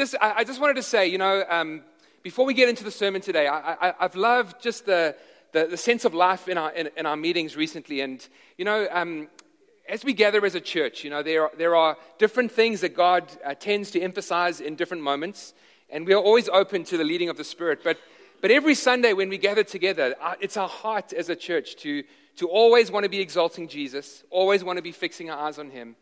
just, I, I, just wanted to say, you know, um, before we get into the sermon today, I, have loved just the, the, the, sense of life in our, in, in, our meetings recently. And, you know, um, as we gather as a church, you know, there are, there are different things that God uh, tends to emphasize in different moments. And we are always open to the leading of the Spirit. But, but every Sunday when we gather together, uh, it's our heart as a church to, to always want to be exalting Jesus, always want to be fixing our eyes on Him.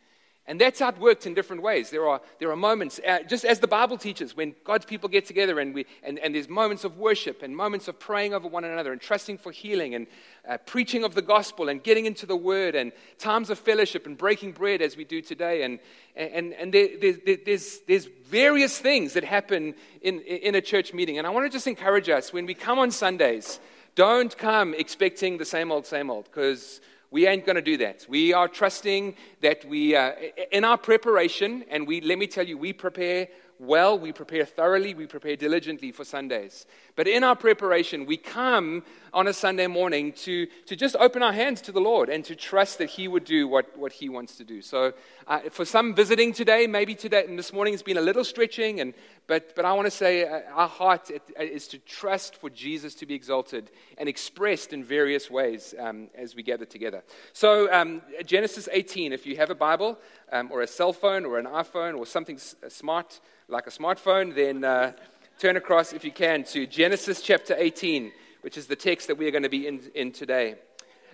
And that's how it works in different ways. There are, there are moments, uh, just as the Bible teaches, when God's people get together and, we, and, and there's moments of worship and moments of praying over one another and trusting for healing and uh, preaching of the gospel and getting into the word and times of fellowship and breaking bread as we do today. And, and, and there, there, there's, there's various things that happen in, in a church meeting. And I want to just encourage us when we come on Sundays, don't come expecting the same old, same old, because we ain't going to do that. We are trusting that we, uh, in our preparation, and we, let me tell you, we prepare well, we prepare thoroughly, we prepare diligently for Sundays. But in our preparation, we come on a Sunday morning to, to just open our hands to the Lord and to trust that He would do what, what He wants to do. So, uh, for some visiting today, maybe today, and this morning has been a little stretching, and, but, but I want to say uh, our heart uh, is to trust for Jesus to be exalted and expressed in various ways um, as we gather together. So, um, Genesis 18, if you have a Bible um, or a cell phone or an iPhone or something smart, like a smartphone, then uh, turn across, if you can, to Genesis chapter 18, which is the text that we are going to be in, in today.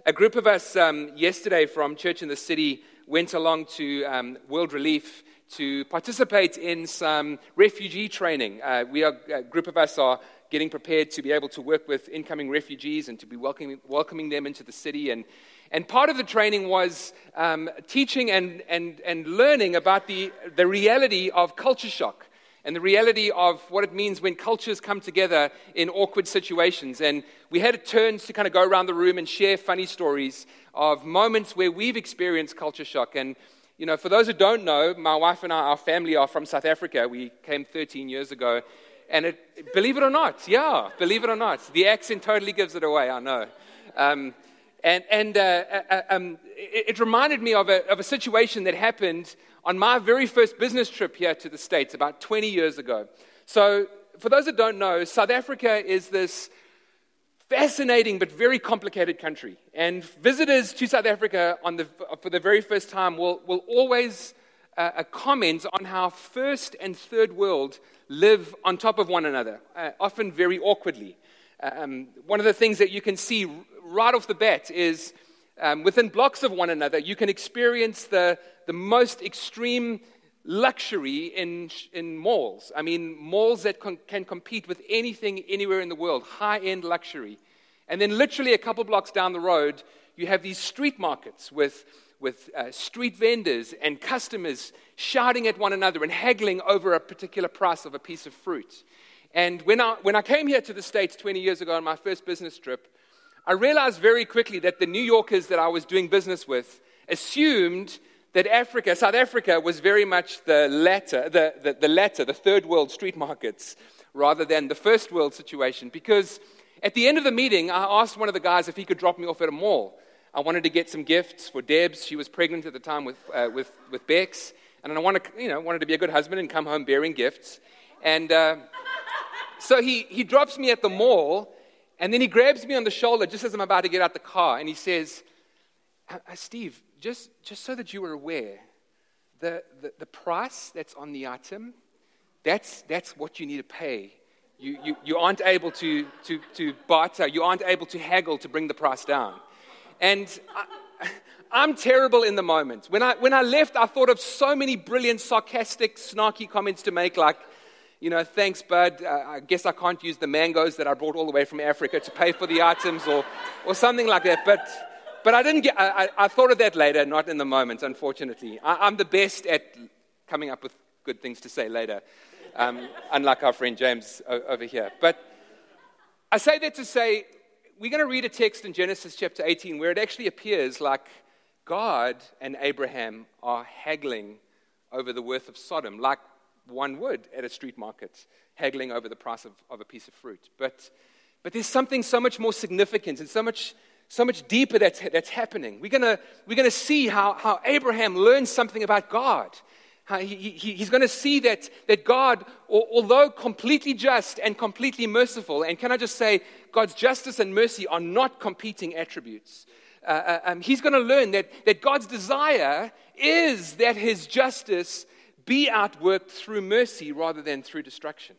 A group of us um, yesterday from Church in the City went along to um, World Relief to participate in some refugee training. Uh, we are, a group of us are getting prepared to be able to work with incoming refugees and to be welcoming, welcoming them into the city. And, and part of the training was um, teaching and, and, and learning about the, the reality of culture shock and the reality of what it means when cultures come together in awkward situations. And we had turns to kind of go around the room and share funny stories of moments where we've experienced culture shock. And, you know, for those who don't know, my wife and I, our family are from South Africa. We came 13 years ago. And it, believe it or not, yeah, believe it or not, the accent totally gives it away, I know. Um, and, and uh, uh, uh, um, it, it, reminded me of a, of a situation that happened on my very first business trip here to the States about 20 years ago. So, for those that don't know, South Africa is this fascinating but very complicated country. And visitors to South Africa the, for the very first time will, will always uh, comment on how first and third world live on top of one another, uh, often very awkwardly. Um, one of the things that you can see right off the bat is um, within blocks of one another, you can experience the, the most extreme luxury in, in malls. I mean, malls that con- can compete with anything anywhere in the world, high end luxury. And then, literally, a couple blocks down the road, you have these street markets with, with uh, street vendors and customers shouting at one another and haggling over a particular price of a piece of fruit. And when I, when I came here to the States 20 years ago on my first business trip, I realized very quickly that the New Yorkers that I was doing business with assumed that Africa, South Africa, was very much the latter, the, the, the latter, the third world street markets, rather than the first world situation. Because at the end of the meeting, I asked one of the guys if he could drop me off at a mall. I wanted to get some gifts for Debs. She was pregnant at the time with, uh, with, with Bex. And I wanted, you know, wanted to be a good husband and come home bearing gifts. And uh, so he, he drops me at the mall and then he grabs me on the shoulder just as I'm about to get out the car and he says, uh, uh, Steve, just, just so that you are aware, the, the, the price that's on the item, that's, that's what you need to pay. You, you, you aren't able to, to, to barter, you aren't able to haggle to bring the price down. And I, I'm terrible in the moment. When I, when I left, I thought of so many brilliant, sarcastic, snarky comments to make, like, you know, thanks, bud. Uh, I guess I can't use the mangoes that I brought all the way from Africa to pay for the items or, or something like that. But, but I didn't get, I, I thought of that later, not in the moment, unfortunately. I, am the best at coming up with good things to say later, um, unlike our friend James over here. But I say that to say, we're going to read a text in Genesis chapter 18 where it actually appears like God and Abraham are haggling over the worth of Sodom, like one would at a street market, haggling over the price of, of a piece of fruit. But, but there's something so much more significant and so much, so much deeper that's, that's happening. We're going we're gonna see how, how Abraham learns something about God. He, he, he's going to see that, that God, although completely just and completely merciful, and can I just say, God's justice and mercy are not competing attributes. Uh, uh um, he's going to learn that, that God's desire is that his justice be outworked through mercy rather than through destruction.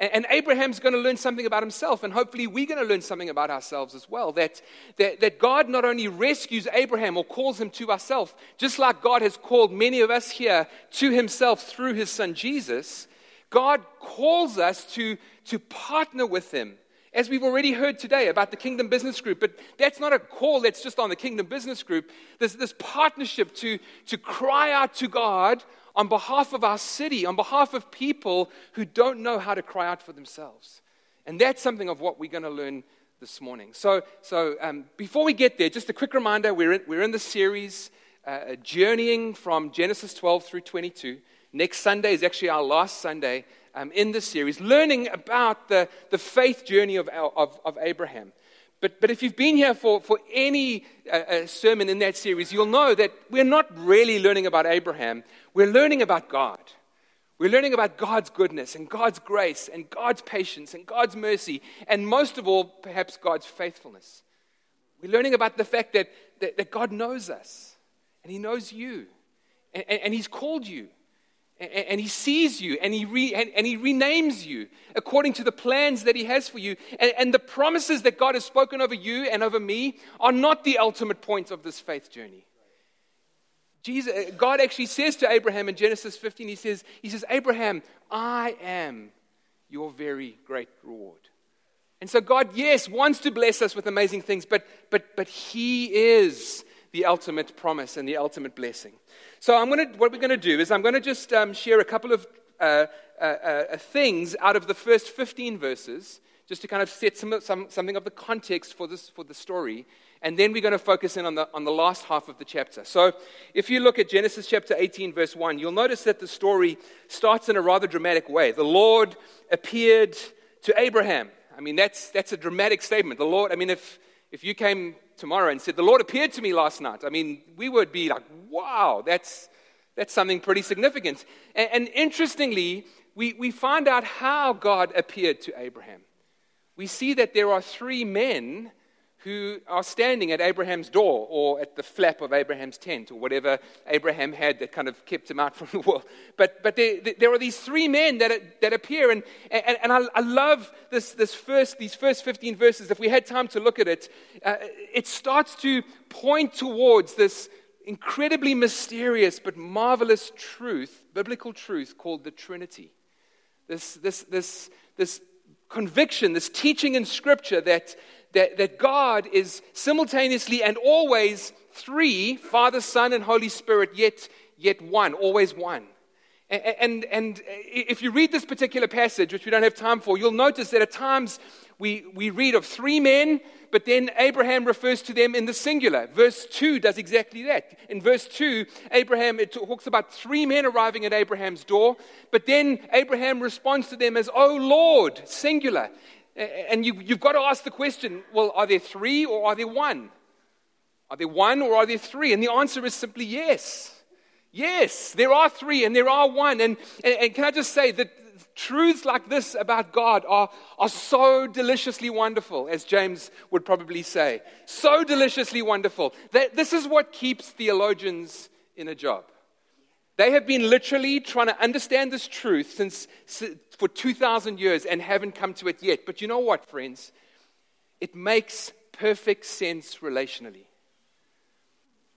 And, Abraham's going to learn something about himself, and hopefully we're going to learn something about ourselves as well. That, that, that God not only rescues Abraham or calls him to ourselves, just like God has called many of us here to himself through his son Jesus, God calls us to, to partner with him as we've already heard today about the Kingdom Business Group, but that's not a call that's just on the Kingdom Business Group. There's this partnership to, to cry out to God on behalf of our city, on behalf of people who don't know how to cry out for themselves. And that's something of what we're going to learn this morning. So, so um, before we get there, just a quick reminder we're in, we're in the series uh, journeying from Genesis 12 through 22. Next Sunday is actually our last Sunday um, in this series, learning about the, the faith journey of, of, of Abraham. But, but if you've been here for, for any uh, uh, sermon in that series, you'll know that we're not really learning about Abraham. We're learning about God. We're learning about God's goodness and God's grace and God's patience and God's mercy, and most of all, perhaps God's faithfulness. We're learning about the fact that, that, that God knows us and He knows you, and, and, and He's called you and, he sees you and he, re, and, and, he renames you according to the plans that he has for you. And, and the promises that God has spoken over you and over me are not the ultimate point of this faith journey. Jesus, uh, God actually says to Abraham in Genesis 15, he says, he says, Abraham, I am your very great reward. And so God, yes, wants to bless us with amazing things, but, but, but He is the ultimate promise and the ultimate blessing. So, I'm gonna, what we're going to do is I'm going to just um, share a couple of uh, uh, uh, things out of the first 15 verses, just to kind of set some, some, something of the context for, this, for the story. And then we're going to focus in on the, on the last half of the chapter. So, if you look at Genesis chapter 18, verse 1, you'll notice that the story starts in a rather dramatic way. The Lord appeared to Abraham. I mean, that's, that's a dramatic statement. The Lord, I mean, if, if you came tomorrow and said, The Lord appeared to me last night, I mean, we would be like, wow, that's, that's something pretty significant. And, and interestingly, we, we find out how God appeared to Abraham. We see that there are three men who are standing at Abraham's door or at the flap of Abraham's tent or whatever Abraham had that kind of kept him out from the world. But, but there, there are these three men that, that appear, and, and, and I, I love this, this first, these first 15 verses. If we had time to look at it, uh, it starts to point towards this incredibly mysterious but marvelous truth, biblical truth called the Trinity. This, this, this, this conviction, this teaching in Scripture that that, that God is simultaneously and always three Father, Son, and Holy Spirit, yet, yet one, always one. And, and, and if you read this particular passage, which we don't have time for, you'll notice that at times we, we read of three men, but then Abraham refers to them in the singular. Verse 2 does exactly that. In verse 2, Abraham, it talks about three men arriving at Abraham's door, but then Abraham responds to them as, Oh Lord, singular. And you, you've got to ask the question well, are there three or are there one? Are there one or are there three? And the answer is simply yes. Yes, there are three and there are one. And, and, and can I just say that truths like this about God are, are so deliciously wonderful, as James would probably say. So deliciously wonderful. That this is what keeps theologians in a job. They have been literally trying to understand this truth since, for 2,000 years and haven't come to it yet. But you know what, friends? It makes perfect sense relationally.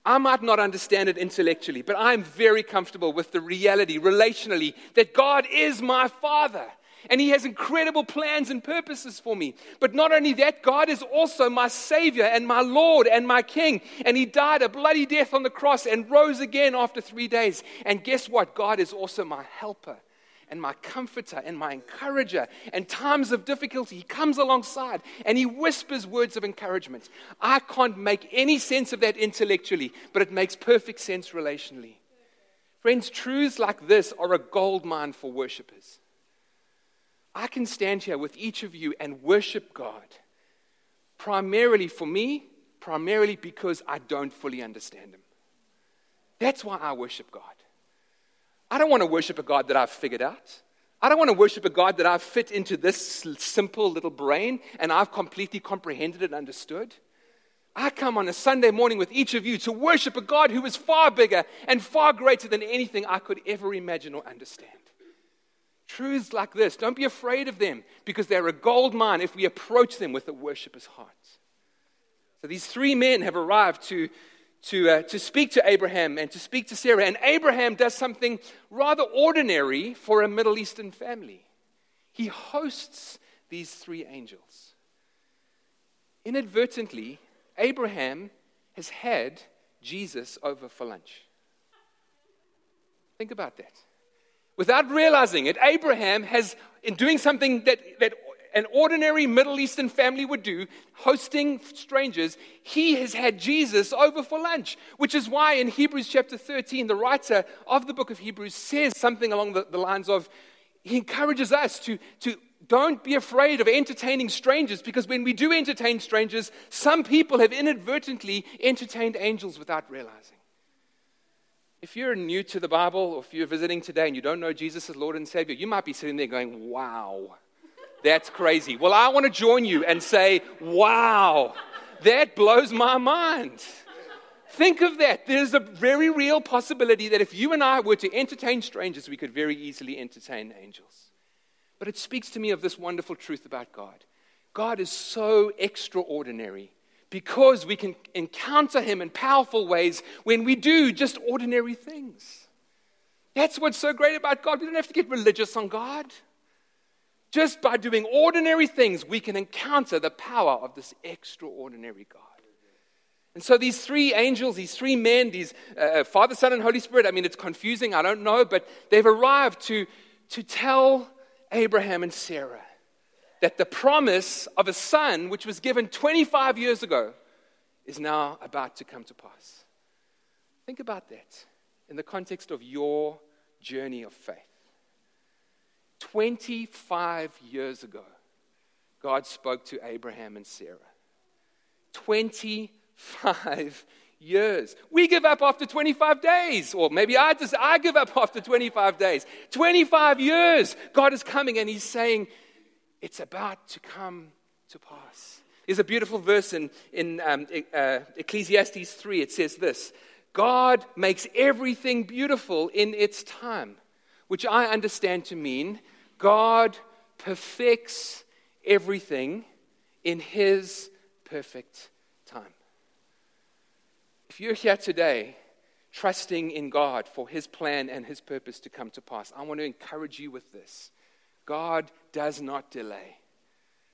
I might not understand it intellectually, but I'm very comfortable with the reality relationally that God is my Father and He has incredible plans and purposes for me. But not only that, God is also my Savior and my Lord and my King. And He died a bloody death on the cross and rose again after three days. And guess what? God is also my helper and my comforter and my encourager. And times of difficulty, He comes alongside and He whispers words of encouragement. I can't make any sense of that intellectually, but it makes perfect sense relationally. Friends, truths like this are a gold mine for worshipers. I can stand here with each of you and worship God. Primarily for me, primarily because I don't fully understand Him. That's why I worship God. I don't want to worship a God that I've figured out. I don't want to worship a God that I've fit into this simple little brain and I've completely comprehended and understood. I come on a Sunday morning with each of you to worship a God who is far bigger and far greater than anything I could ever imagine or understand. Truths like this, don't be afraid of them because they're a gold mine if we approach them with a worshiper's heart. So these three men have arrived to, to, uh, to speak to Abraham and to speak to Sarah. And Abraham does something rather ordinary for a Middle Eastern family. He hosts these three angels. Inadvertently, Abraham has had Jesus over for lunch. Think about that. Without realizing it, Abraham has, in doing something that, that an ordinary Middle Eastern family would do, hosting strangers, he has had Jesus over for lunch. Which is why in Hebrews chapter 13, the writer of the book of Hebrews says something along the, the lines of, he encourages us to, to don't be afraid of entertaining strangers because when we do entertain strangers, some people have inadvertently entertained angels without realizing. If you're new to the Bible or if you're visiting today and you don't know Jesus as Lord and Savior, you might be sitting there going, wow, that's crazy. Well, I want to join you and say, wow, that blows my mind. Think of that. There's a very real possibility that if you and I were to entertain strangers, we could very easily entertain angels. But it speaks to me of this wonderful truth about God. God is so extraordinary because we can encounter Him in powerful ways when we do just ordinary things. That's what's so great about God. We don't have to get religious on God. Just by doing ordinary things, we can encounter the power of this extraordinary God. And so these three angels, these three men, these uh, Father, Son, and Holy Spirit, I mean, it's confusing, I don't know, but they've arrived to, to tell Abraham and Sarah that the promise of a son, which was given 25 years ago, is now about to come to pass. Think about that in the context of your journey of faith. 25 years ago, God spoke to Abraham and Sarah. 25 years. We give up after 25 days, or maybe I just I give up after 25 days. 25 years, God is coming and He's saying, It's about to come to pass. There's a beautiful verse in, in um, uh, Ecclesiastes 3. It says this God makes everything beautiful in its time, which I understand to mean God perfects everything in His perfect time. If you're here today trusting in God for His plan and His purpose to come to pass, I want to encourage you with this God does not delay.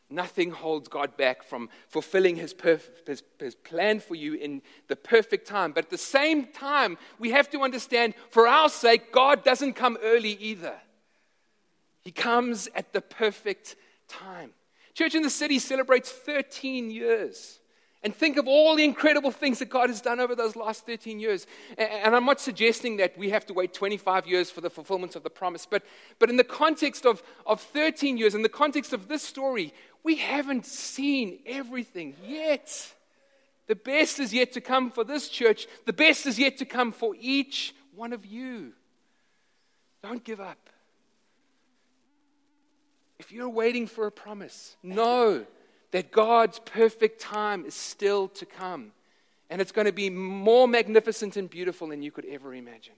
Nothing holds God back from fulfilling his, perf- his, his, plan for you in the perfect time. But at the same time, we have to understand for our sake, God doesn't come early either. He comes at the perfect time. Church in the City celebrates 13 years. And think of all the incredible things that God has done over those last 13 years. And I'm not suggesting that we have to wait 25 years for the fulfillment of the promise, but, but in the context of, of 13 years, in the context of this story, we haven't seen everything yet. The best is yet to come for this church, the best is yet to come for each one of you. Don't give up. If you're waiting for a promise, know that God's perfect time is still to come. And it's going to be more magnificent and beautiful than you could ever imagine.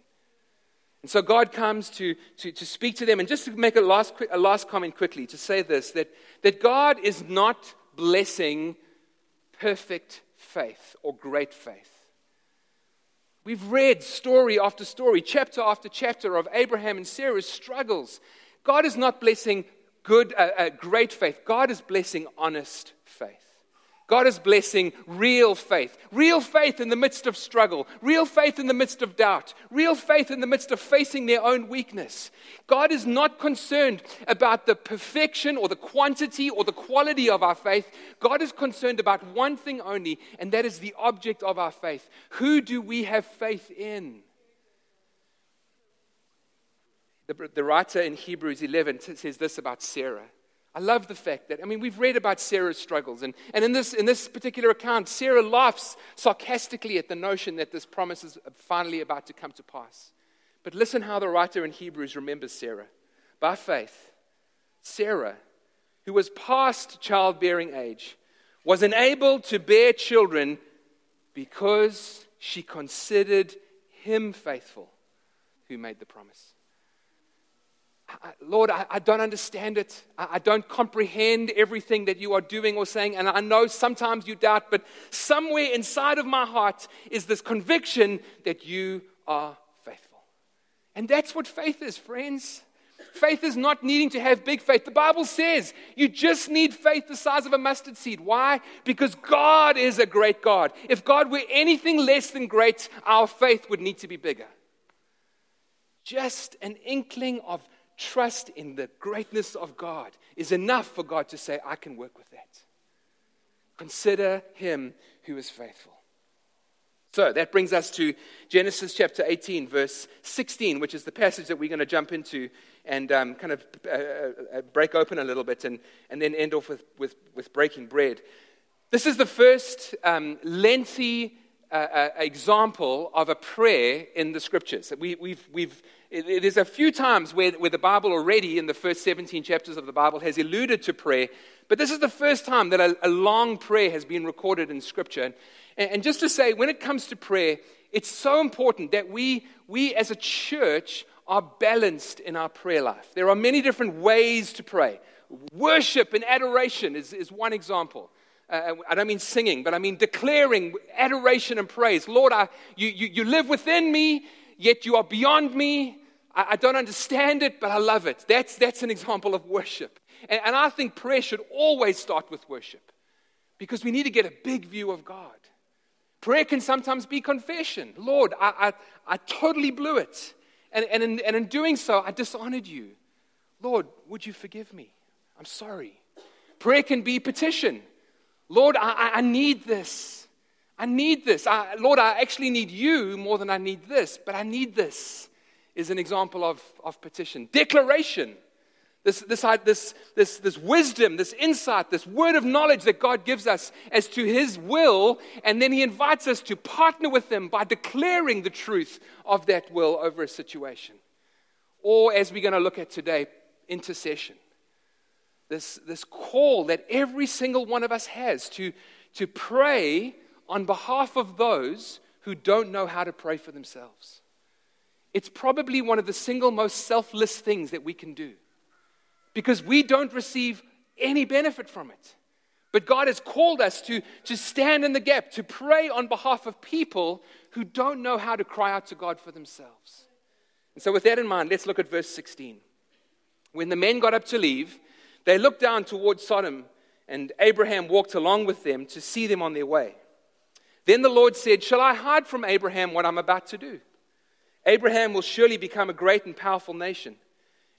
And so God comes to, to, to speak to them. And just to make a last, a last comment quickly, to say this that, that God is not blessing perfect faith or great faith. We've read story after story, chapter after chapter of Abraham and Sarah's struggles. God is not blessing good, uh, uh, great faith. God is blessing honest faith. God is blessing real faith. Real faith in the midst of struggle. Real faith in the midst of doubt. Real faith in the midst of facing their own weakness. God is not concerned about the perfection or the quantity or the quality of our faith. God is concerned about one thing only, and that is the object of our faith. Who do we have faith in? The, the writer in Hebrews 11 says this about Sarah. I love the fact that, I mean, we've read about Sarah's struggles, and, and in, this, in this particular account, Sarah laughs sarcastically at the notion that this promise is finally about to come to pass. But listen how the writer in Hebrews remembers Sarah. By faith, Sarah, who was past childbearing age, was enabled to bear children because she considered him faithful who made the promise. Lord, I, I, don't understand it. I, I don't comprehend everything that you are doing or saying. And I know sometimes you doubt, but somewhere inside of my heart is this conviction that you are faithful. And that's what faith is, friends. Faith is not needing to have big faith. The Bible says you just need faith the size of a mustard seed. Why? Because God is a great God. If God were anything less than great, our faith would need to be bigger. Just an inkling of trust in the greatness of God is enough for God to say, I can work with that. Consider him who is faithful. So that brings us to Genesis chapter 18, verse 16, which is the passage that we're going to jump into and um, kind of uh, uh, uh, break open a little bit and, and then end off with, with, with breaking bread. This is the first um, lengthy uh, uh, example of a prayer in the scriptures. That we, we've, we've, there's a few times where, where the Bible already, in the first 17 chapters of the Bible, has alluded to prayer, but this is the first time that a, a long prayer has been recorded in scripture. And, and just to say, when it comes to prayer, it's so important that we, we as a church are balanced in our prayer life. There are many different ways to pray. Worship and adoration is, is one example. Uh, I don't mean singing, but I mean declaring adoration and praise. Lord, I, you, you, you live within me, yet you are beyond me. I, I, don't understand it, but I love it. That's, that's an example of worship. And, and I think prayer should always start with worship because we need to get a big view of God. Prayer can sometimes be confession. Lord, I, I, I totally blew it. And, and, in, and in doing so, I dishonored you. Lord, would you forgive me? I'm sorry. Prayer can be petition. Lord, I, I need this. I need this. I, Lord, I actually need you more than I need this, but I need this, is an example of, of petition. Declaration. This, this, uh, this, this, this wisdom, this insight, this word of knowledge that God gives us as to His will, and then He invites us to partner with Him by declaring the truth of that will over a situation. Or, as we're going to look at today, intercession. This, this call that every single one of us has to, to pray on behalf of those who don't know how to pray for themselves. It's probably one of the single most selfless things that we can do because we don't receive any benefit from it. But God has called us to, to stand in the gap, to pray on behalf of people who don't know how to cry out to God for themselves. And so, with that in mind, let's look at verse 16. When the men got up to leave, they looked down towards Sodom, and Abraham walked along with them to see them on their way. Then the Lord said, Shall I hide from Abraham what I'm about to do? Abraham will surely become a great and powerful nation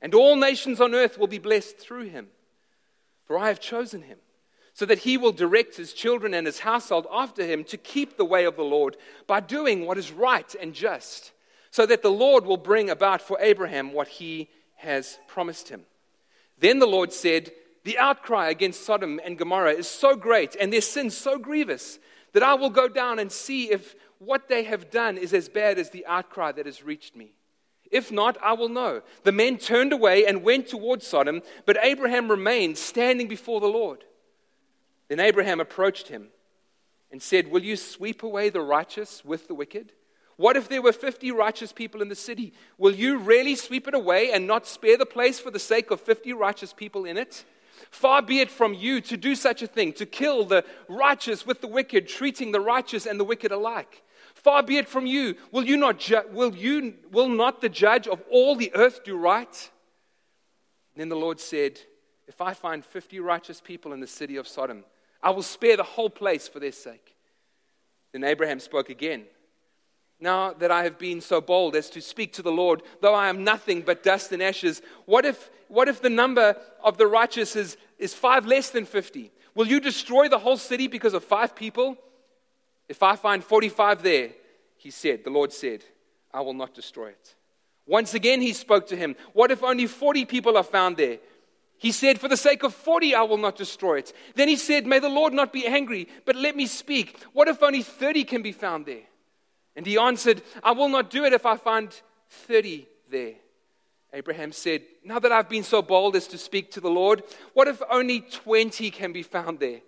and all nations on earth will be blessed through him. For I have chosen him, so that he will direct his children and his household after him to keep the way of the Lord by doing what is right and just, so that the Lord will bring about for Abraham what he has promised him. Then the Lord said, The outcry against Sodom and Gomorrah is so great, and their sin so grievous, that I will go down and see if what they have done is as bad as the outcry that has reached me. If not, I will know. The men turned away and went towards Sodom, but Abraham remained standing before the Lord. Then Abraham approached him and said, Will you sweep away the righteous with the wicked? What if there were 50 righteous people in the city? Will you really sweep it away and not spare the place for the sake of 50 righteous people in it? Far be it from you to do such a thing, to kill the righteous with the wicked, treating the righteous and the wicked alike. Far be it from you. Will you not, ju- will you, will not the judge of all the earth do right? then the Lord said, If I find 50 righteous people in the city of Sodom, I will spare the whole place for their sake. Then Abraham spoke again. Now that I have been so bold as to speak to the Lord, though I am nothing but dust and ashes, what if, what if the number of the righteous is, is five less than 50? Will you destroy the whole city because of five people? If I find 45 there, he said, the Lord said, I will not destroy it. Once again, he spoke to him, What if only 40 people are found there? He said, For the sake of 40, I will not destroy it. Then he said, May the Lord not be angry, but let me speak. What if only 30 can be found there? And he answered, I will not do it if I find 30 there. Abraham said, Now that I've been so bold as to speak to the Lord, what if only 20 can be found there?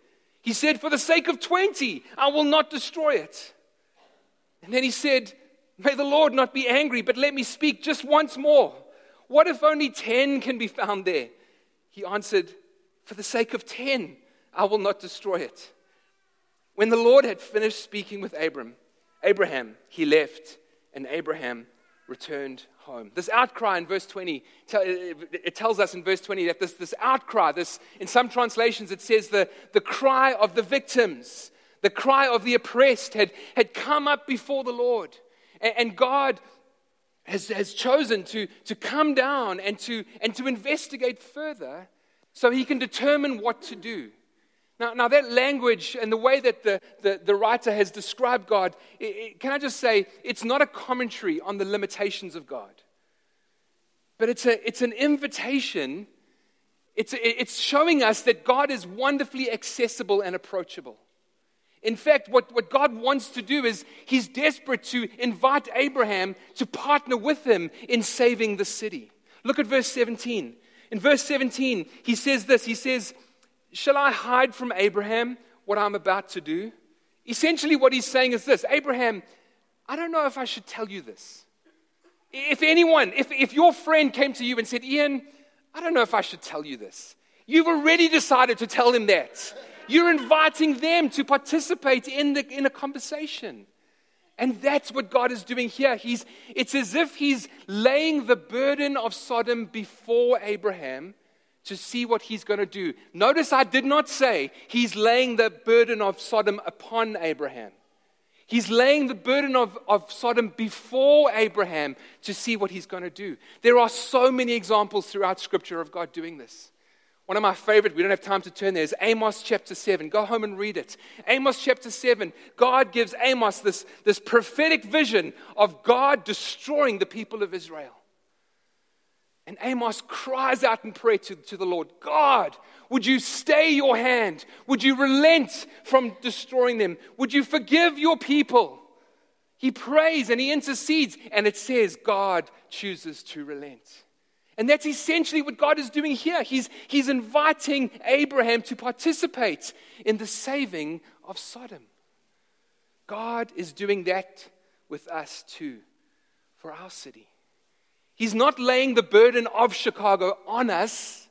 He said, For the sake of 20, I will not destroy it. And then he said, May the Lord not be angry, but let me speak just once more. What if only 10 can be found there? He answered, For the sake of 10, I will not destroy it. When the Lord had finished speaking with Abram, Abraham, he left, and Abraham returned home. This outcry in verse 20, it tells us in verse 20 that this, this outcry, this, in some translations, it says the, the cry of the victims, the cry of the oppressed had, had come up before the Lord. And, and God has, has chosen to, to come down and to, and to investigate further so he can determine what to do. Now, now that language and the way that the, the, the writer has described God, it, it, can I just say, it's not a commentary on the limitations of God, but it's, a, it's an invitation. It's, it's showing us that God is wonderfully accessible and approachable. In fact, what, what God wants to do is He's desperate to invite Abraham to partner with Him in saving the city. Look at verse 17. In verse 17, He says this He says, Shall I hide from Abraham what I'm about to do? Essentially, what He's saying is this Abraham, I don't know if I should tell you this. If anyone, if, if your friend came to you and said, Ian, I don't know if I should tell you this, you've already decided to tell him that. You're inviting them to participate in, the, in a conversation. And that's what God is doing here. He's, it's as if He's laying the burden of Sodom before Abraham to see what He's going to do. Notice I did not say He's laying the burden of Sodom upon Abraham. He's laying the burden of, of Sodom before Abraham to see what he's going to do. There are so many examples throughout Scripture of God doing this. One of my favorite, we don't have time to turn there, is Amos chapter 7. Go home and read it. Amos chapter 7, God gives Amos this, this prophetic vision of God destroying the people of Israel. And Amos cries out in prayer to, to the Lord God, would you stay your hand? Would you relent from destroying them? Would you forgive your people? He prays and he intercedes, and it says God chooses to relent. And that's essentially what God is doing here. He's, he's inviting Abraham to participate in the saving of Sodom. God is doing that with us too, for our city. He's not laying the burden of Chicago on us,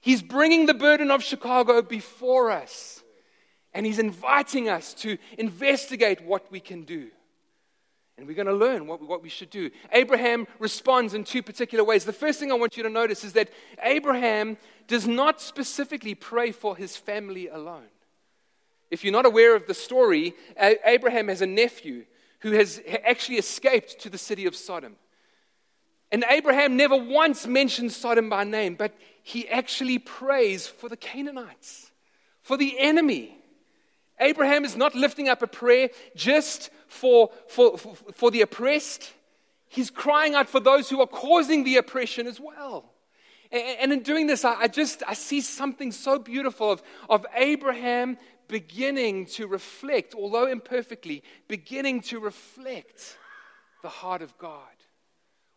He's bringing the burden of Chicago before us. And He's inviting us to investigate what we can do. And we're going to learn what, what we should do. Abraham responds in two particular ways. The first thing I want you to notice is that Abraham does not specifically pray for his family alone. If you're not aware of the story, Abraham has a nephew who has actually escaped to the city of Sodom. And Abraham never once mentions Sodom by name, but he actually prays for the Canaanites, for the enemy. Abraham is not lifting up a prayer just for, for, for, for the oppressed, he's crying out for those who are causing the oppression as well. And, in doing this, I, just I see something so beautiful of, of Abraham beginning to reflect, although imperfectly, beginning to reflect the heart of God.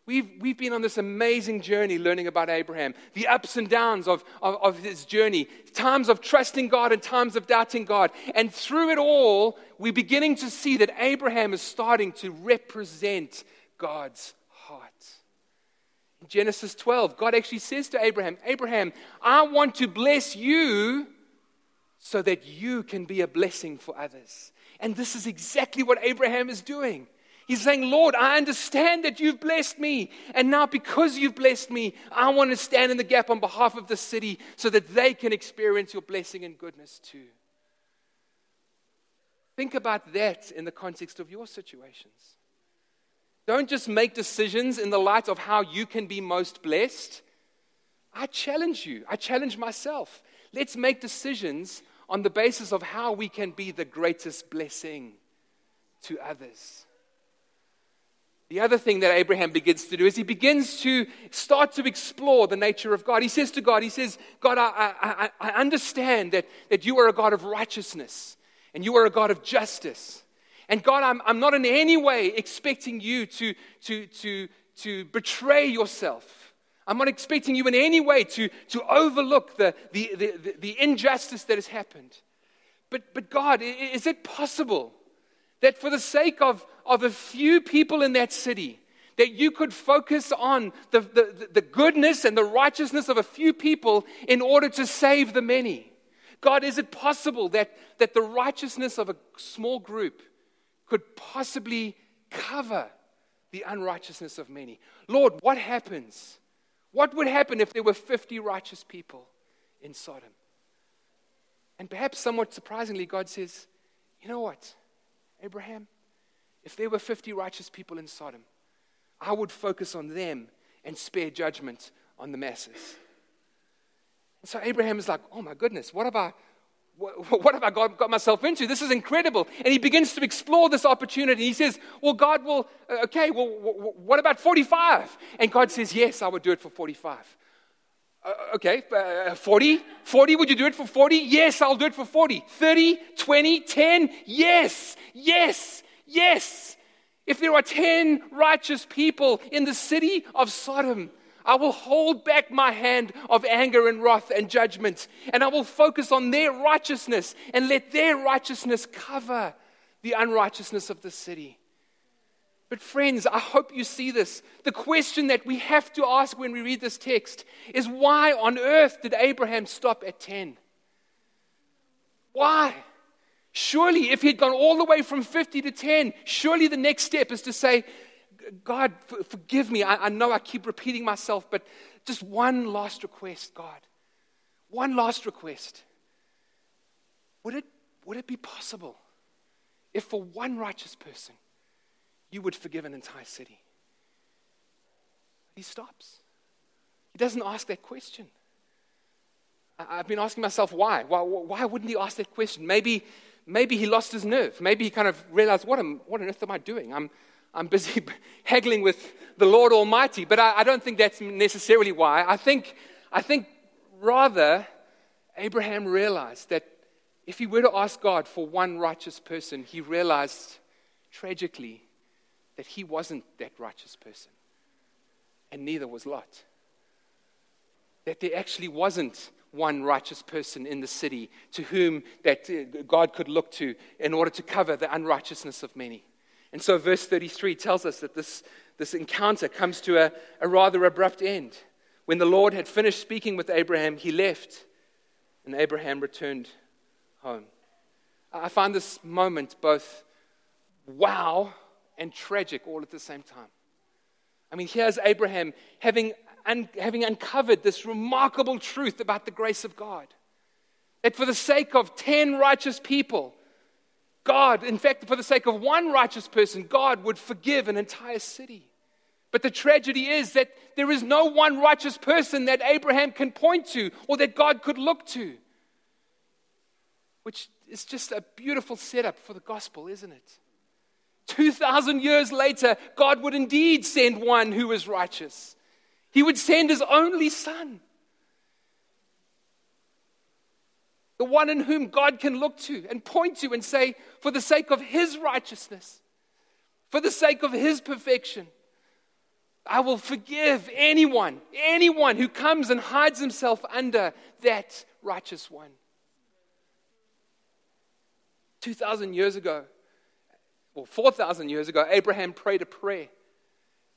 We've, we've been on this amazing journey learning about Abraham, the ups and downs of, of, of, his journey, times of trusting God and times of doubting God. And through it all, we're beginning to see that Abraham is starting to represent God's heart. In Genesis 12, God actually says to Abraham, Abraham, I want to bless you so that you can be a blessing for others. And this is exactly what Abraham is doing. He's saying, Lord, I understand that you've blessed me. And now, because you've blessed me, I want to stand in the gap on behalf of the city so that they can experience your blessing and goodness too. Think about that in the context of your situations. Don't just make decisions in the light of how you can be most blessed. I challenge you, I challenge myself. Let's make decisions on the basis of how we can be the greatest blessing to others. The other thing that Abraham begins to do is he begins to start to explore the nature of God. He says to God, He says, God, I, I, I understand that, that you are a God of righteousness and you are a God of justice. And God, I'm, I'm not in any way expecting you to, to, to, to betray yourself. I'm not expecting you in any way to, to overlook the, the, the, the injustice that has happened. But, but God, is it possible that for the sake of, of a few people in that city, that you could focus on the, the, the goodness and the righteousness of a few people in order to save the many? God, is it possible that, that the righteousness of a small group could possibly cover the unrighteousness of many? Lord, what happens? What would happen if there were 50 righteous people in Sodom? And perhaps somewhat surprisingly, God says, You know what, Abraham? If there were 50 righteous people in Sodom, I would focus on them and spare judgment on the masses. And so Abraham is like, oh my goodness, what have I, what, what have I got, got, myself into? This is incredible. And he begins to explore this opportunity. He says, well, God will, uh, okay, well, what about 45? And God says, yes, I would do it for 45. Uh, okay, uh, 40? 40, would you do it for 40? Yes, I'll do it for 40. 30, 20, 10? Yes, yes, yes. If there are 10 righteous people in the city of Sodom, I will hold back my hand of anger and wrath and judgment, and I will focus on their righteousness and let their righteousness cover the unrighteousness of the city. But, friends, I hope you see this. The question that we have to ask when we read this text is why on earth did Abraham stop at 10? Why? Surely, if he'd gone all the way from 50 to 10, surely the next step is to say, God, forgive me. I, I know I keep repeating myself, but just one last request, God. One last request. Would it, would it be possible if for one righteous person you would forgive an entire city? He stops. He doesn't ask that question. I've been asking myself why. Why, why wouldn't he ask that question? Maybe maybe he lost his nerve. Maybe he kind of realized, what, am, what on earth am I doing? I'm, I'm busy haggling with the Lord Almighty. But I, I don't think that's necessarily why. I think, I think rather, Abraham realized that if he were to ask God for one righteous person, he realized tragically that he wasn't that righteous person. And neither was Lot. That there actually wasn't one righteous person in the city to whom that uh, God could look to in order to cover the unrighteousness of many. And so, verse 33 tells us that this, this encounter comes to a, a rather abrupt end. When the Lord had finished speaking with Abraham, he left, and Abraham returned home. I find this moment both wow and tragic all at the same time. I mean, here's Abraham having un- having uncovered this remarkable truth about the grace of God. That for the sake of 10 righteous people, God, in fact, for the sake of one righteous person, God would forgive an entire city. But the tragedy is that there is no one righteous person that Abraham can point to or that God could look to. Which is just a beautiful setup for the gospel, isn't it? 2,000 years later, God would indeed send one who is righteous. He would send his only son. The one in whom God can look to and point to and say, for the sake of his righteousness, for the sake of his perfection, I will forgive anyone, anyone who comes and hides himself under that righteous one. 2,000 years ago, or 4,000 years ago, Abraham prayed a prayer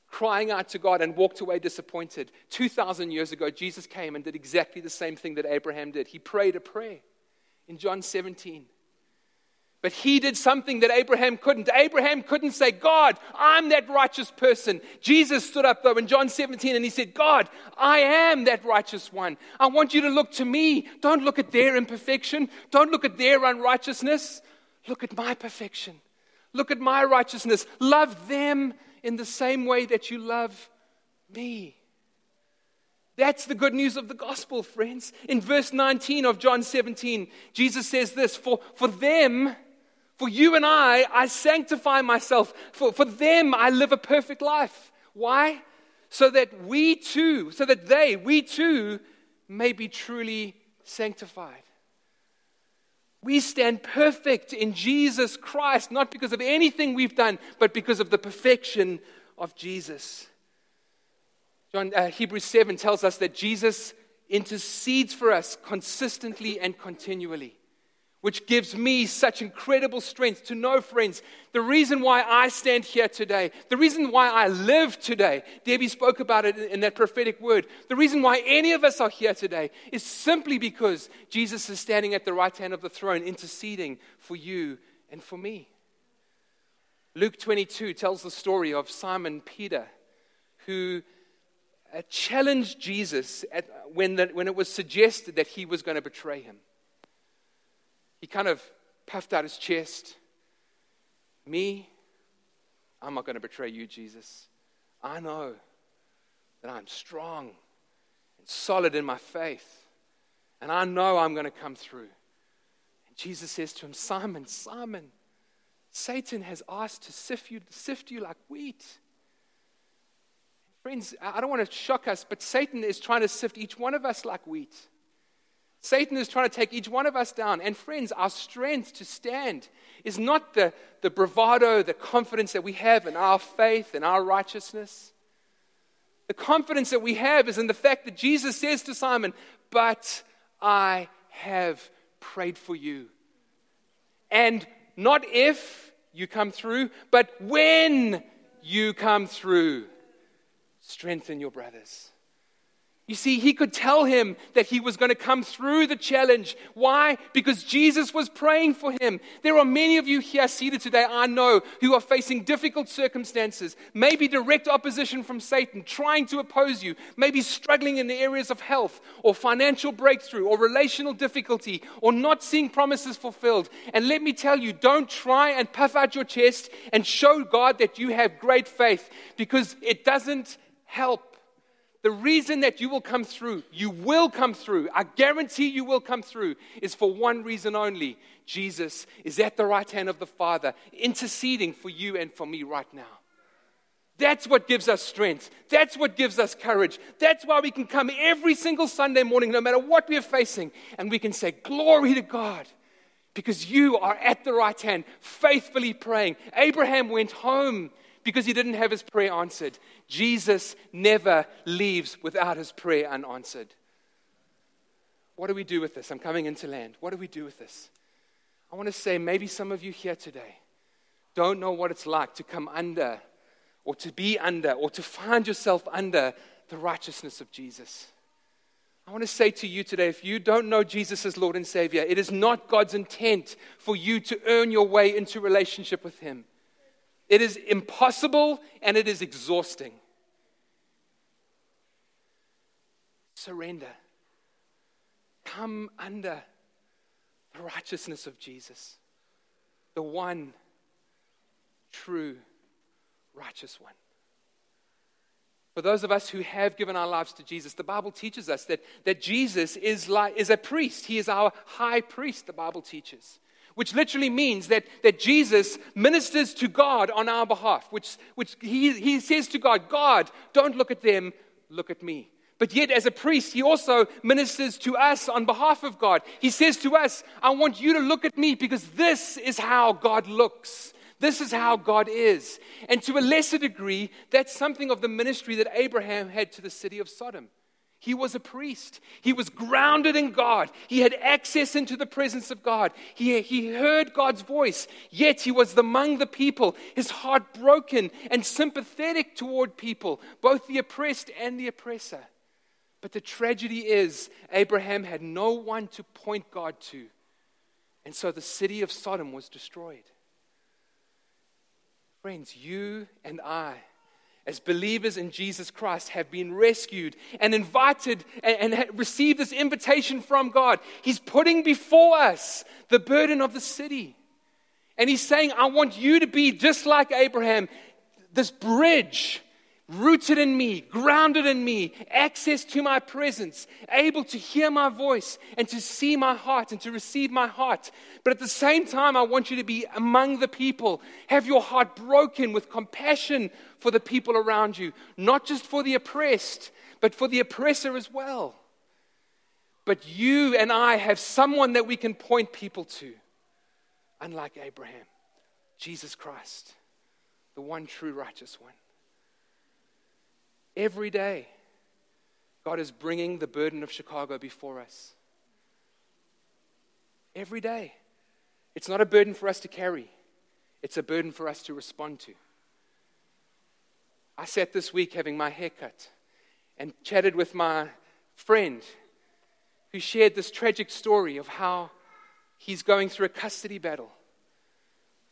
crying out to God and walked away disappointed. 2,000 years ago, Jesus came and did exactly the same thing that Abraham did. He prayed a prayer in John 17. But he did something that Abraham couldn't. Abraham couldn't say, God, I'm that righteous person. Jesus stood up, though, in John 17 and he said, God, I am that righteous one. I want you to look to me. Don't look at their imperfection. Don't look at their unrighteousness. Look at my perfection. Look at my righteousness. Love them in the same way that you love me. That's the good news of the gospel, friends. In verse 19 of John 17, Jesus says this For, for them, for you and I, I sanctify myself. For, for them, I live a perfect life. Why? So that we too, so that they, we too, may be truly sanctified. We stand perfect in Jesus Christ, not because of anything we've done, but because of the perfection of Jesus. John, uh, Hebrews 7 tells us that Jesus intercedes for us consistently and continually which gives me such incredible strength to know, friends, the reason why I stand here today, the reason why I live today, Debbie spoke about it in that prophetic word. The reason why any of us are here today is simply because Jesus is standing at the right hand of the throne, interceding for you and for me. Luke 22 tells the story of Simon Peter, who uh, challenged Jesus at, when, the, when it was suggested that he was going to betray him he kind of puffed out his chest. Me, I'm not going to betray you, Jesus. I know that I'm strong and solid in my faith, and I know I'm going to come through. And Jesus says to him, Simon, Simon, Satan has asked to sift you, sift you like wheat. Friends, I don't want to shock us, but Satan is trying to sift each one of us like wheat. Satan is trying to take each one of us down. And friends, our strength to stand is not the, the bravado, the confidence that we have in our faith and our righteousness. The confidence that we have is in the fact that Jesus says to Simon, But I have prayed for you. And not if you come through, but when you come through, strengthen your brothers. You see, he could tell him that he was going to come through the challenge. Why? Because Jesus was praying for him. There are many of you here seated today, I know, who are facing difficult circumstances, maybe direct opposition from Satan, trying to oppose you, maybe struggling in the areas of health or financial breakthrough or relational difficulty or not seeing promises fulfilled. And let me tell you, don't try and puff out your chest and show God that you have great faith because it doesn't help. The reason that you will come through, you will come through, I guarantee you will come through, is for one reason only Jesus is at the right hand of the Father, interceding for you and for me right now. That's what gives us strength. That's what gives us courage. That's why we can come every single Sunday morning, no matter what we are facing, and we can say, Glory to God, because you are at the right hand, faithfully praying. Abraham went home because he didn't have his prayer answered. Jesus never leaves without his prayer unanswered. What do we do with this? I'm coming into land. What do we do with this? I want to say maybe some of you here today don't know what it's like to come under or to be under or to find yourself under the righteousness of Jesus. I want to say to you today if you don't know Jesus as Lord and Savior, it is not God's intent for you to earn your way into relationship with Him. It is impossible and it is exhausting. Surrender. Come under the righteousness of Jesus, the one true righteous one. For those of us who have given our lives to Jesus, the Bible teaches us that, that Jesus is, like, is a priest. He is our high priest, the Bible teaches which literally means that, that Jesus ministers to God on our behalf, which, which he, he says to God, God, don't look at them, look at me. But yet, as a priest, he also ministers to us on behalf of God. He says to us, I want you to look at me because this is how God looks. This is how God is. And to a lesser degree, that's something of the ministry that Abraham had to the city of Sodom. He was a priest. He was grounded in God. He had access into the presence of God. He, he heard God's voice, yet he was among the people, his heart broken and sympathetic toward people, both the oppressed and the oppressor. But the tragedy is, Abraham had no one to point God to. And so the city of Sodom was destroyed. Friends, you and I as believers in Jesus Christ, have been rescued and invited and, and received this invitation from God. He's putting before us the burden of the city. And He's saying, I want you to be just like Abraham, this bridge rooted in me, grounded in me, access to my presence, able to hear my voice and to see my heart and to receive my heart. But at the same time, I want you to be among the people. Have your heart broken with compassion for the people around you, not just for the oppressed, but for the oppressor as well. But you and I have someone that we can point people to, unlike Abraham, Jesus Christ, the one true righteous one every day. God is bringing the burden of Chicago before us. Every day. It's not a burden for us to carry, it's a burden for us to respond to. I sat this week having my hair cut and chatted with my friend who shared this tragic story of how he's going through a custody battle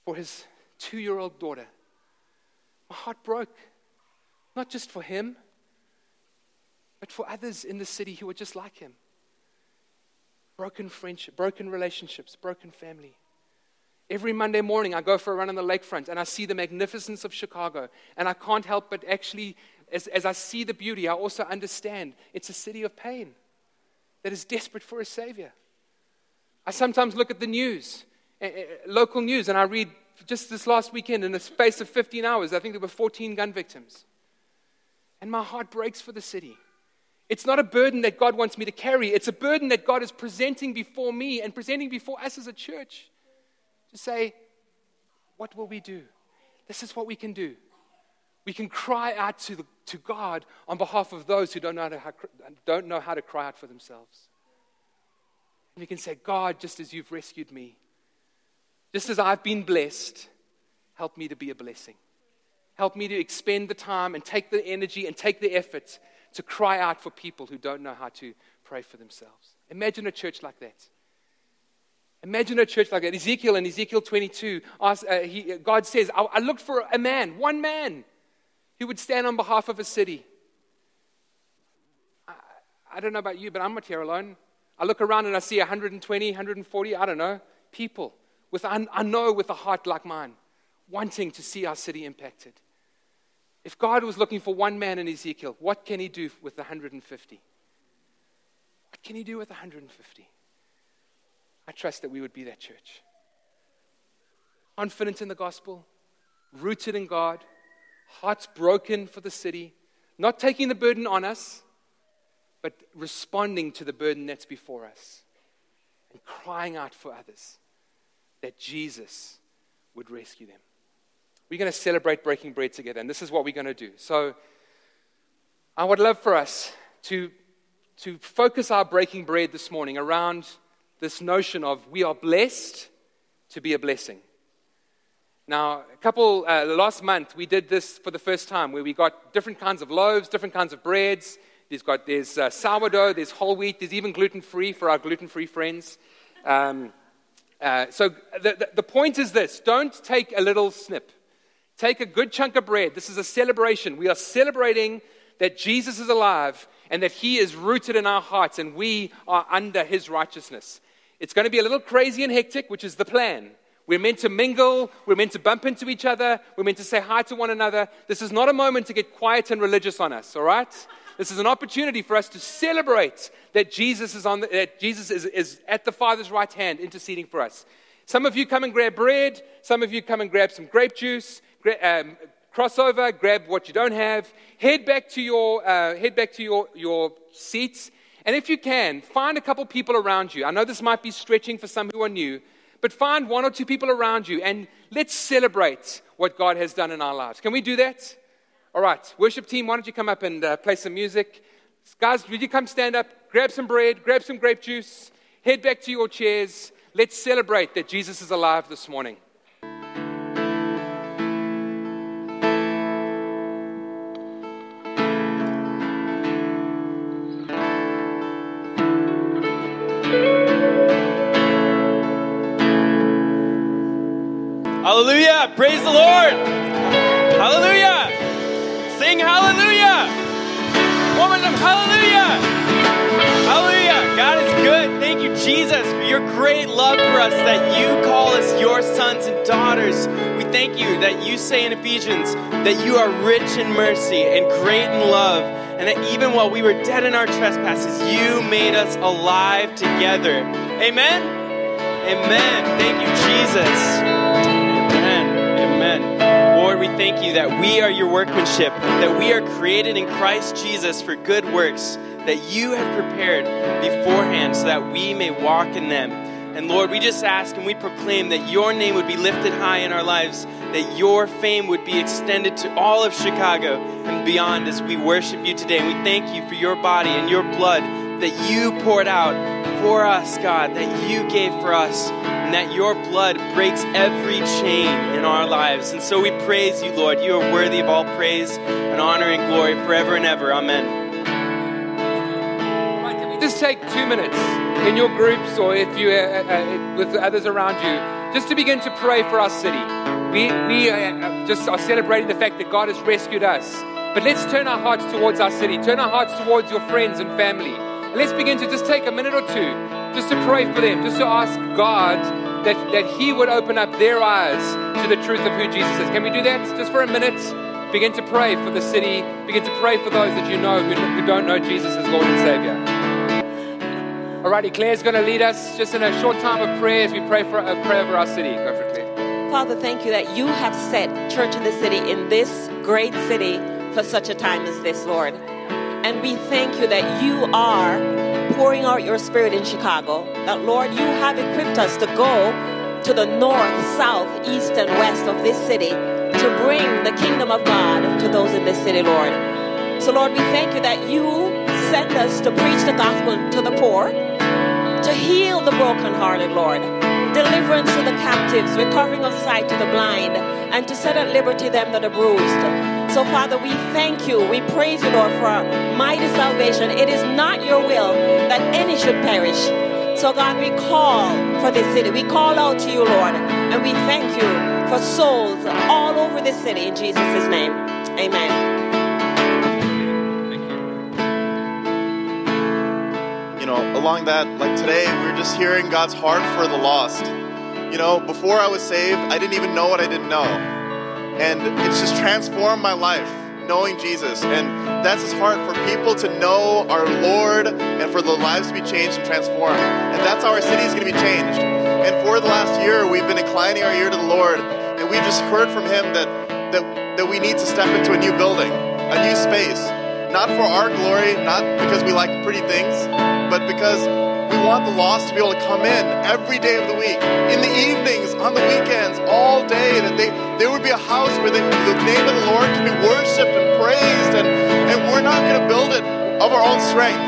for his two year old daughter. My heart broke, not just for him, but for others in the city who are just like him. Broken friendship, broken relationships, broken family. Every Monday morning, I go for a run on the lakefront and I see the magnificence of Chicago. And I can't help but actually, as, as I see the beauty, I also understand it's a city of pain that is desperate for a Savior. I sometimes look at the news, uh, local news, and I read just this last weekend, in the space of 15 hours, I think there were 14 gun victims. And my heart breaks for the city. It's not a burden that God wants me to carry, it's a burden that God is presenting before me and presenting before us as a church to say, What will we do? This is what we can do. We can cry out to, the, to God on behalf of those who don't know, how, don't know how to cry out for themselves. And we can say, God, just as you've rescued me, just as I've been blessed, help me to be a blessing. Help me to expend the time and take the energy and take the effort to cry out for people who don't know how to pray for themselves. Imagine a church like that. Imagine a church like that. Ezekiel in Ezekiel 22, asked, uh, he, God says, I, I looked for a man, one man, who would stand on behalf of a city. I, I don't know about you, but I'm not here alone. I look around and I see 120, 140, I don't know, people with, I know with a heart like mine, wanting to see our city impacted. If God was looking for one man in Ezekiel, what can he do with 150? What can he do with 150? I trust that we would be that church. Confident in the gospel, rooted in God, hearts broken for the city, not taking the burden on us, but responding to the burden that's before us and crying out for others that Jesus would rescue them. We're going to celebrate breaking bread together, and this is what we're going to do. So, I would love for us to, to focus our breaking bread this morning around this notion of we are blessed to be a blessing. Now, a couple, uh, last month, we did this for the first time where we got different kinds of loaves, different kinds of breads. There's, got, there's uh, sourdough, there's whole wheat, there's even gluten free for our gluten free friends. Um, uh, so the, the, the point is this don't take a little snip, take a good chunk of bread. This is a celebration. We are celebrating that Jesus is alive and that he is rooted in our hearts and we are under his righteousness. It's going to be a little crazy and hectic, which is the plan. We're meant to mingle. We're meant to bump into each other. We're meant to say hi to one another. This is not a moment to get quiet and religious on us, all right? This is an opportunity for us to celebrate that Jesus is, on the, that Jesus is, is at the Father's right hand interceding for us. Some of you come and grab bread. Some of you come and grab some grape juice. Um, crossover, grab what you don't have. Head back to your, uh, head back to your, your seats and if you can, find a couple people around you. I know this might be stretching for some who are new, but find one or two people around you and let's celebrate what God has done in our lives. Can we do that? All right, worship team, why don't you come up and uh, play some music? Guys, would you come stand up, grab some bread, grab some grape juice, head back to your chairs. Let's celebrate that Jesus is alive this morning. Hallelujah. Praise the Lord. Hallelujah. Sing hallelujah. Woman of hallelujah. Hallelujah. God is good. Thank you, Jesus, for your great love for us that you call us your sons and daughters. We thank you that you say in Ephesians that you are rich in mercy and great in love, and that even while we were dead in our trespasses, you made us alive together. Amen. Amen. Thank you, Jesus. Lord, we thank you that we are your workmanship, that we are created in Christ Jesus for good works that you have prepared beforehand so that we may walk in them. And Lord, we just ask and we proclaim that your name would be lifted high in our lives, that your fame would be extended to all of Chicago and beyond as we worship you today. And we thank you for your body and your blood that you poured out for us, God, that you gave for us, and that your blood breaks every chain in our lives. And so we praise you, Lord. You are worthy of all praise and honor and glory forever and ever. Amen. Can we Just take two minutes in your groups or if you uh, uh, with others around you, just to begin to pray for our city. We, we uh, just are celebrating the fact that God has rescued us. But let's turn our hearts towards our city, turn our hearts towards your friends and family. Let's begin to just take a minute or two just to pray for them, just to ask God that, that He would open up their eyes to the truth of who Jesus is. Can we do that just for a minute? Begin to pray for the city, begin to pray for those that you know who, who don't know Jesus as Lord and Savior. Alrighty, Claire's going to lead us just in a short time of prayer as we pray for uh, a prayer for our city. Go for it, Claire. Father, thank you that you have set Church in the City in this great city for such a time as this, Lord. And we thank you that you are pouring out your spirit in Chicago. That, Lord, you have equipped us to go to the north, south, east, and west of this city to bring the kingdom of God to those in this city, Lord. So, Lord, we thank you that you send us to preach the gospel to the poor, to heal the brokenhearted, Lord, deliverance to the captives, recovering of sight to the blind, and to set at liberty them that are bruised. So, Father, we thank you. We praise you, Lord, for our mighty salvation. It is not your will that any should perish. So, God, we call for this city. We call out to you, Lord, and we thank you for souls all over this city in Jesus' name. Amen. You. know, along that, like today, we are just hearing God's heart for the lost. You know, before I was saved, I didn't even know what I didn't know. And it's just transformed my life, knowing Jesus. And that's his heart for people to know our Lord and for the lives to be changed and transformed. And that's how our city is going to be changed. And for the last year, we've been inclining our ear to the Lord. And we just heard from him that, that, that we need to step into a new building, a new space. Not for our glory, not because we like pretty things, but because we want the lost to be able to come in every day of the week, in the evenings, on the weekends, all day, that they, there would be a house where they, the name of the Lord can be worshiped and praised, and, and we're not going to build it of our own strength.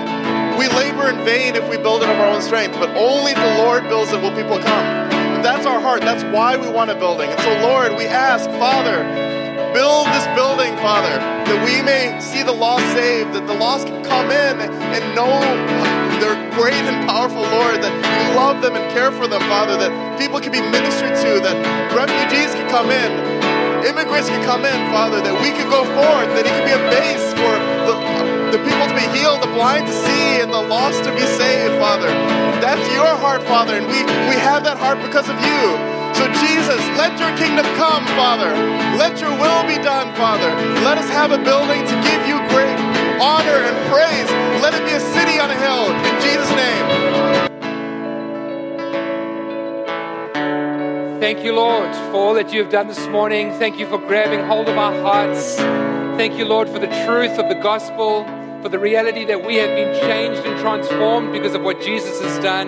We labor in vain if we build it of our own strength, but only the Lord builds it will people come. And that's our heart. That's why we want a building. And so, Lord, we ask, Father, build this building, Father, that we may see the lost saved, that the lost can come in and know they're great and powerful, Lord, that you love them and care for them, Father, that people can be ministered to, that refugees can come in, immigrants can come in, Father, that we can go forth, that it can be a base for the, the people to be healed, the blind to see, and the lost to be saved, Father. That's your heart, Father, and we, we have that heart because of you. So, Jesus, let your kingdom come, Father. Let your will be done, Father. Let us have a building to give honor and praise. Let it be a city on a hill. In Jesus' name. Thank you, Lord, for all that you have done this morning. Thank you for grabbing hold of our hearts. Thank you, Lord, for the truth of the gospel, for the reality that we have been changed and transformed because of what Jesus has done.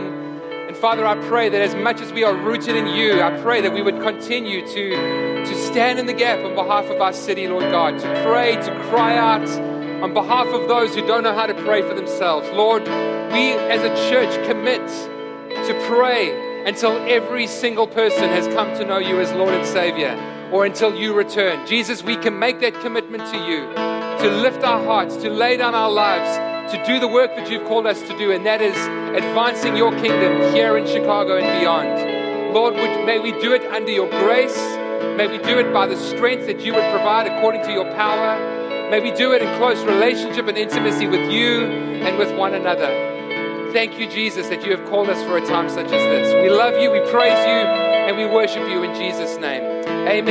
And Father, I pray that as much as we are rooted in you, I pray that we would continue to, to stand in the gap on behalf of our city, Lord God, to pray, to cry out on behalf of those who don't know how to pray for themselves. Lord, we as a church commit to pray until every single person has come to know you as Lord and Savior or until you return. Jesus, we can make that commitment to you, to lift our hearts, to lay down our lives, to do the work that you've called us to do, and that is advancing your kingdom here in Chicago and beyond. Lord, would, may we do it under your grace. May we do it by the strength that you would provide according to your power. May we do it in close relationship and intimacy with you and with one another. Thank you, Jesus, that you have called us for a time such as this. We love you, we praise you, and we worship you in Jesus' name. Amen.